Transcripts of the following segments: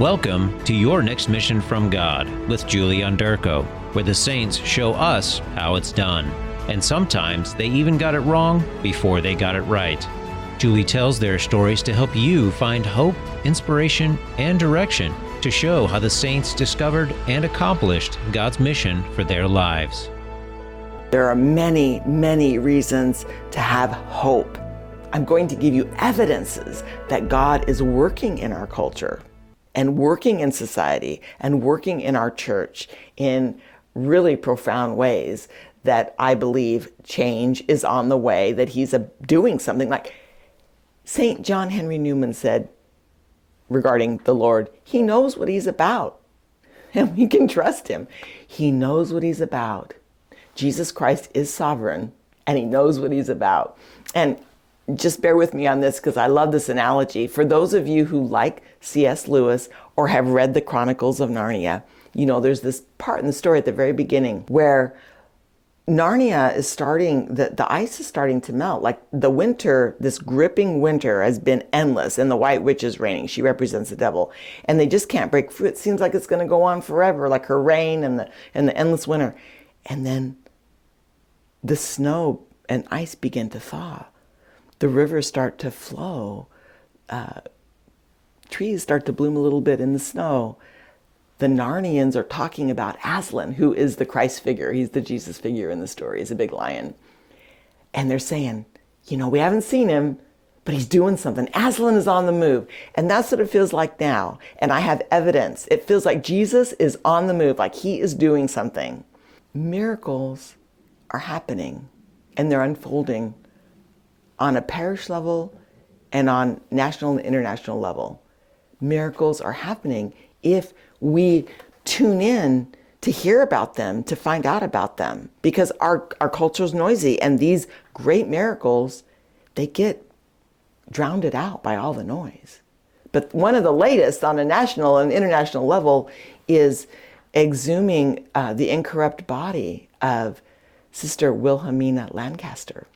Welcome to Your Next Mission from God with Julie Onderko, where the saints show us how it's done. And sometimes they even got it wrong before they got it right. Julie tells their stories to help you find hope, inspiration, and direction to show how the saints discovered and accomplished God's mission for their lives. There are many, many reasons to have hope. I'm going to give you evidences that God is working in our culture and working in society and working in our church in really profound ways that I believe change is on the way, that he's a, doing something like St. John Henry Newman said regarding the Lord, he knows what he's about and we can trust him. He knows what he's about. Jesus Christ is sovereign and he knows what he's about. And just bear with me on this because I love this analogy. For those of you who like C.S. Lewis or have read the Chronicles of Narnia, you know, there's this part in the story at the very beginning where Narnia is starting, the, the ice is starting to melt. Like the winter, this gripping winter has been endless, and the White Witch is reigning. She represents the devil. And they just can't break through. It seems like it's going to go on forever, like her reign and the, and the endless winter. And then the snow and ice begin to thaw the rivers start to flow, uh, trees start to bloom a little bit in the snow. The Narnians are talking about Aslan, who is the Christ figure. He's the Jesus figure in the story. He's a big lion. And they're saying, you know, we haven't seen him, but he's doing something. Aslan is on the move. And that's what it feels like now. And I have evidence. It feels like Jesus is on the move, like he is doing something. Miracles are happening and they're unfolding on a parish level and on national and international level. Miracles are happening if we tune in to hear about them, to find out about them, because our, our culture is noisy and these great miracles, they get drowned out by all the noise. But one of the latest on a national and international level is exhuming uh, the incorrupt body of Sister Wilhelmina Lancaster.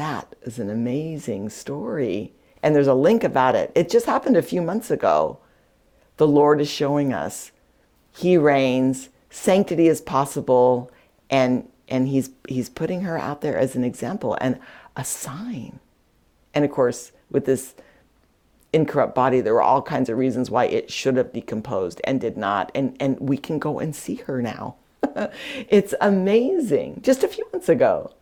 That is an amazing story. And there's a link about it. It just happened a few months ago. The Lord is showing us He reigns, sanctity is possible, and and he's he's putting her out there as an example and a sign. And of course, with this incorrupt body, there were all kinds of reasons why it should have decomposed and did not. And and we can go and see her now. it's amazing. Just a few months ago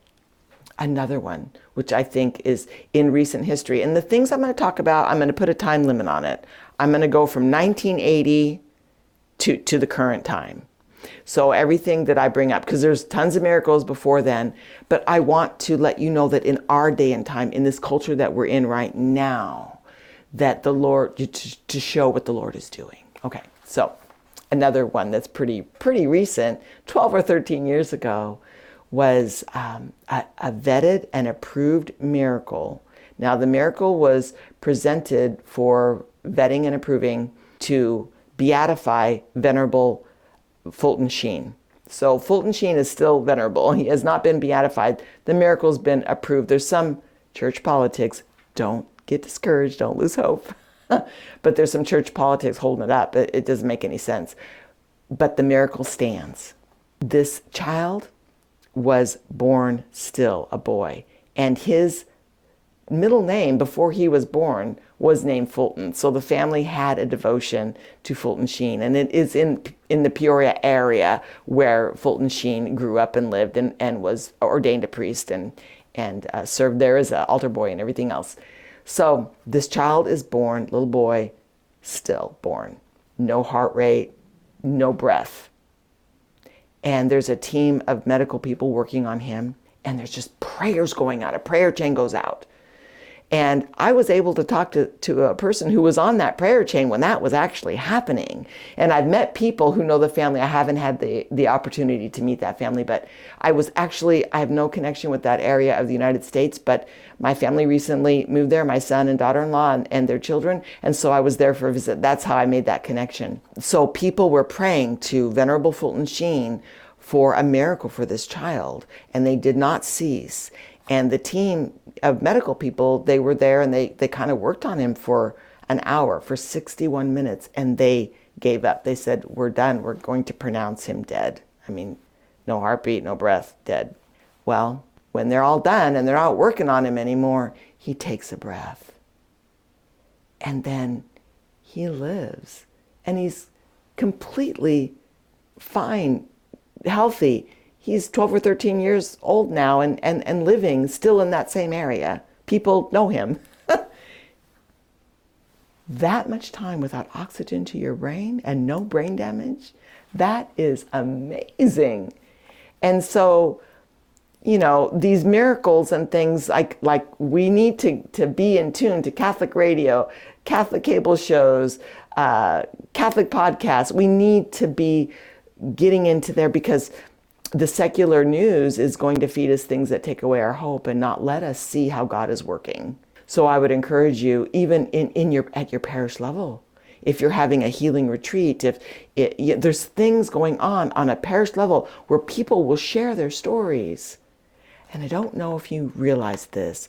another one, which I think is in recent history. And the things I'm going to talk about, I'm going to put a time limit on it. I'm going to go from 1980 to, to the current time. So everything that I bring up, because there's tons of miracles before then, but I want to let you know that in our day and time, in this culture that we're in right now, that the Lord, to, to show what the Lord is doing. Okay, so another one that's pretty, pretty recent, 12 or 13 years ago, was um, a, a vetted and approved miracle. Now, the miracle was presented for vetting and approving to beatify Venerable Fulton Sheen. So Fulton Sheen is still venerable. He has not been beatified. The miracle's been approved. There's some church politics. Don't get discouraged. Don't lose hope. but there's some church politics holding it up. It, it doesn't make any sense. But the miracle stands. This child was born still a boy. And his middle name before he was born was named Fulton. So the family had a devotion to Fulton Sheen. And it is in, in the Peoria area where Fulton Sheen grew up and lived and, and was ordained a priest and, and uh, served there as an altar boy and everything else. So this child is born, little boy, still born. No heart rate, no breath and there's a team of medical people working on him. And there's just prayers going out. A prayer chain goes out And I was able to talk to, to a person who was on that prayer chain when that was actually happening. And I've met people who know the family. I haven't had the, the opportunity to meet that family, but I was actually, I have no connection with that area of the United States, but my family recently moved there, my son and daughter in law and, and their children. And so I was there for a visit. That's how I made that connection. So people were praying to Venerable Fulton Sheen for a miracle for this child, and they did not cease. And the team of medical people, they were there and they, they kind of worked on him for an hour, for 61 minutes, and they gave up. They said, We're done. We're going to pronounce him dead. I mean, no heartbeat, no breath, dead. Well, when they're all done and they're not working on him anymore, he takes a breath. And then he lives. And he's completely fine, healthy he's 12 or 13 years old now and, and, and living still in that same area. People know him. that much time without oxygen to your brain and no brain damage, that is amazing. And so, you know, these miracles and things like like we need to, to be in tune to Catholic radio, Catholic cable shows, uh, Catholic podcasts. We need to be getting into there because the secular news is going to feed us things that take away our hope and not let us see how God is working. So I would encourage you, even in, in your at your parish level, if you're having a healing retreat, if it, there's things going on on a parish level where people will share their stories. And I don't know if you realize this,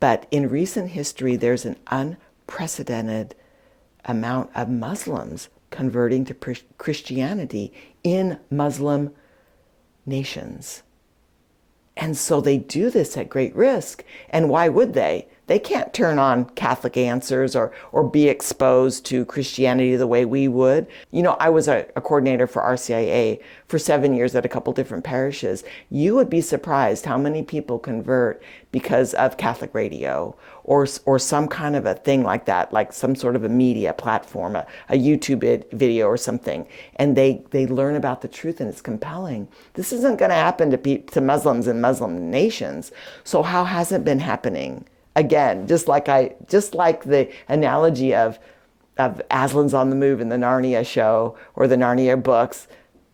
but in recent history, there's an unprecedented amount of Muslims converting to Christianity in Muslim nations. And so they do this at great risk. And why would they? They can't turn on Catholic answers or, or be exposed to Christianity the way we would. You know, I was a, a, coordinator for RCIA for seven years at a couple different parishes. You would be surprised how many people convert because of Catholic radio or, or some kind of a thing like that, like some sort of a media platform, a, a YouTube video or something. And they, they learn about the truth and it's compelling. This isn't going to happen to, to Muslims in Muslim nations. So how has it been happening? Again, just like I, just like the analogy of, of Aslan's on the move in the Narnia show or the Narnia books,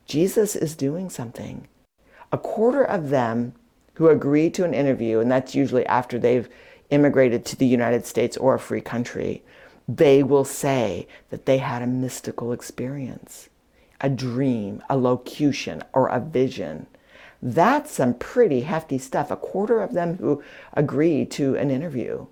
Jesus is doing something. A quarter of them who agree to an interview, and that's usually after they've immigrated to the United States or a free country, they will say that they had a mystical experience, a dream, a locution, or a vision. That's some pretty hefty stuff. A quarter of them who agree to an interview.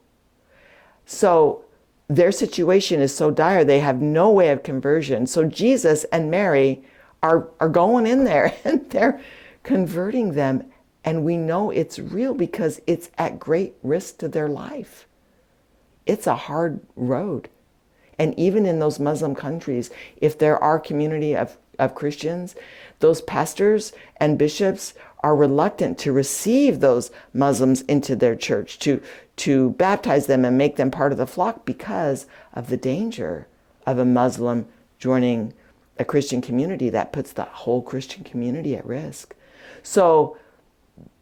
So their situation is so dire, they have no way of conversion. So Jesus and Mary are, are going in there and they're converting them. And we know it's real because it's at great risk to their life. It's a hard road. And even in those Muslim countries, if there are community of, of Christians, those pastors and bishops are reluctant to receive those Muslims into their church, to, to baptize them and make them part of the flock because of the danger of a Muslim joining a Christian community that puts the whole Christian community at risk. So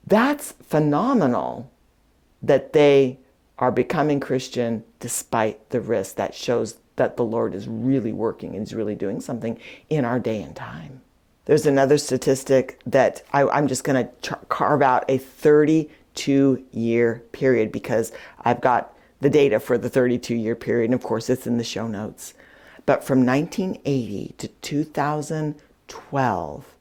that's phenomenal that they are becoming Christian despite the risk. That shows that the Lord is really working and is really doing something in our day and time. There's another statistic that I, am just going to carve out a 32 year period because I've got the data for the 32 year period, and of course, it's in the show notes. But from 1980 to 2012,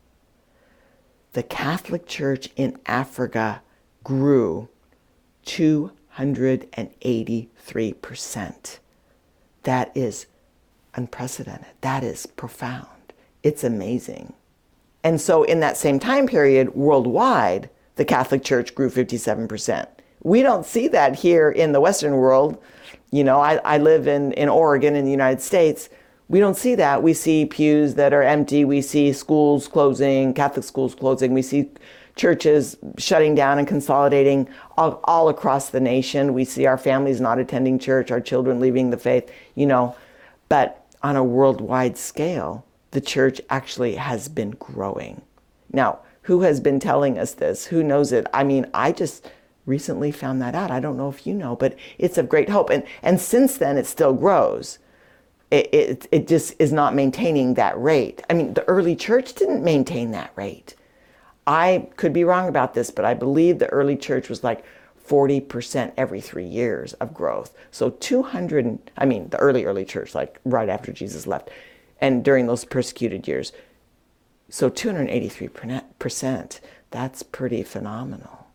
the Catholic Church in Africa grew 283%. That is unprecedented. That is profound. It's amazing. And so, in that same time period, worldwide, the Catholic Church grew 57%. We don't see that here in the Western world. You know, I, I live in, in Oregon in the United States. We don't see that. We see pews that are empty. We see schools closing, Catholic schools closing. We see churches shutting down and consolidating all, all across the nation. We see our families not attending church, our children leaving the faith, you know. But on a worldwide scale, the church actually has been growing. Now, who has been telling us this? Who knows it? I mean, I just recently found that out. I don't know if you know, but it's of great hope. And, and since then, it still grows. It, it, it just is not maintaining that rate. I mean, the early church didn't maintain that rate. I could be wrong about this, but I believe the early church was like 40% every three years of growth. So 200, I mean, the early, early church, like right after Jesus left, and during those persecuted years. So 283%, that's pretty phenomenal.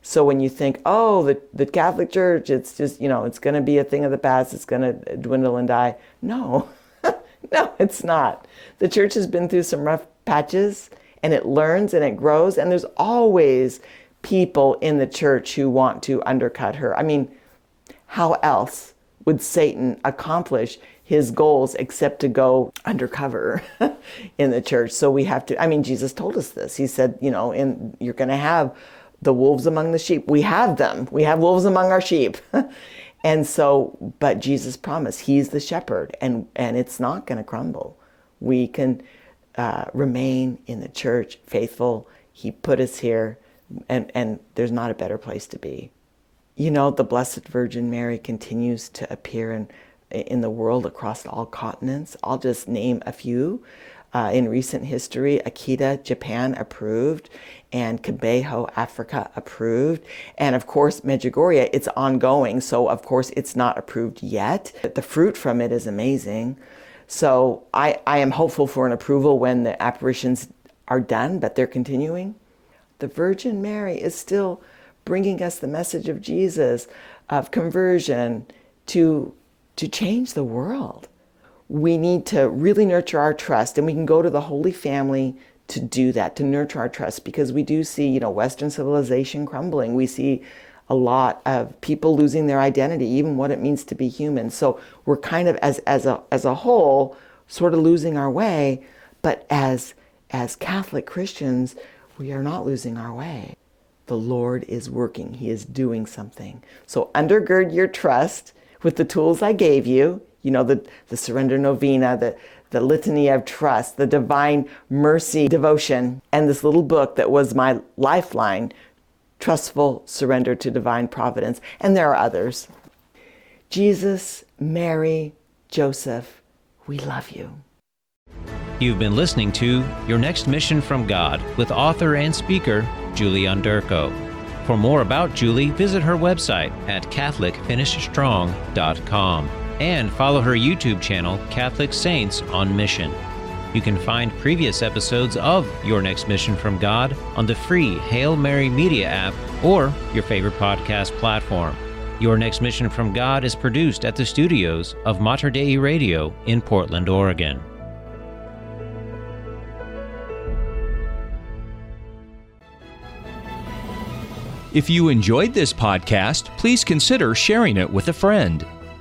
So when you think, oh, the, the Catholic Church, it's just, you know, it's going to be a thing of the past, it's going to dwindle and die. No, no, it's not. The church has been through some rough patches and it learns and it grows, and there's always people in the church who want to undercut her. I mean, how else would Satan accomplish his goals except to go undercover in the church? So we have to, I mean, Jesus told us this. He said, you know, and you're going to have the wolves among the sheep. We have them. We have wolves among our sheep. and so, but Jesus promised he's the shepherd and, and it's not going to crumble. We can uh, remain in the church faithful. He put us here and, and there's not a better place to be. You know, the Blessed Virgin Mary continues to appear in, in the world across all continents. I'll just name a few. Uh, in recent history, Akita, Japan approved, and Kibeho, Africa approved. And of course, Medjugorje, it's ongoing, so of course it's not approved yet. But the fruit from it is amazing. So I, I am hopeful for an approval when the apparitions are done, but they're continuing the Virgin Mary is still bringing us the message of Jesus, of conversion, to, to change the world. We need to really nurture our trust, and we can go to the Holy Family to do that, to nurture our trust, because we do see, you know, Western civilization crumbling. We see a lot of people losing their identity, even what it means to be human. So we're kind of, as, as, a, as a whole, sort of losing our way. But as, as Catholic Christians, we are not losing our way. The Lord is working, He is doing something. So undergird your trust with the tools I gave you, you know, the, the surrender novena, the, the litany of trust, the divine mercy devotion, and this little book that was my lifeline, Trustful Surrender to Divine Providence. And there are others. Jesus, Mary, Joseph, we love you. You've been listening to Your Next Mission from God with author and speaker Julie Onderko. For more about Julie, visit her website at CatholicFinishedStrong.com and follow her YouTube channel, Catholic Saints on Mission. You can find previous episodes of Your Next Mission from God on the free Hail Mary Media app or your favorite podcast platform. Your Next Mission from God is produced at the studios of Mater Dei Radio in Portland, Oregon. If you enjoyed this podcast, please consider sharing it with a friend.